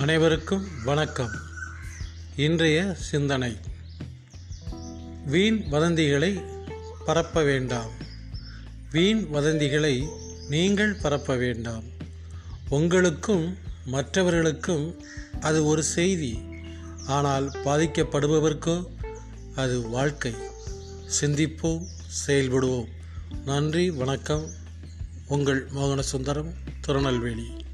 அனைவருக்கும் வணக்கம். இன்றைய சிந்தனை. வீண் வதந்திகளை பரப்ப வேண்டாம். வீண் வதந்திகளை நீங்கள் பரப்ப வேண்டாம். உங்களுக்கும் மற்றவர்களுக்கும் அது ஒரு செய்தி. ஆனால் பாதிக்கப்படுபவர்க்கோ அது வாழ்க்கை. சிந்திப்போம் செயல்படுவோம். நன்றி வணக்கம். உங்கள் மோகன சுந்தரம் திருநெல்வேலி.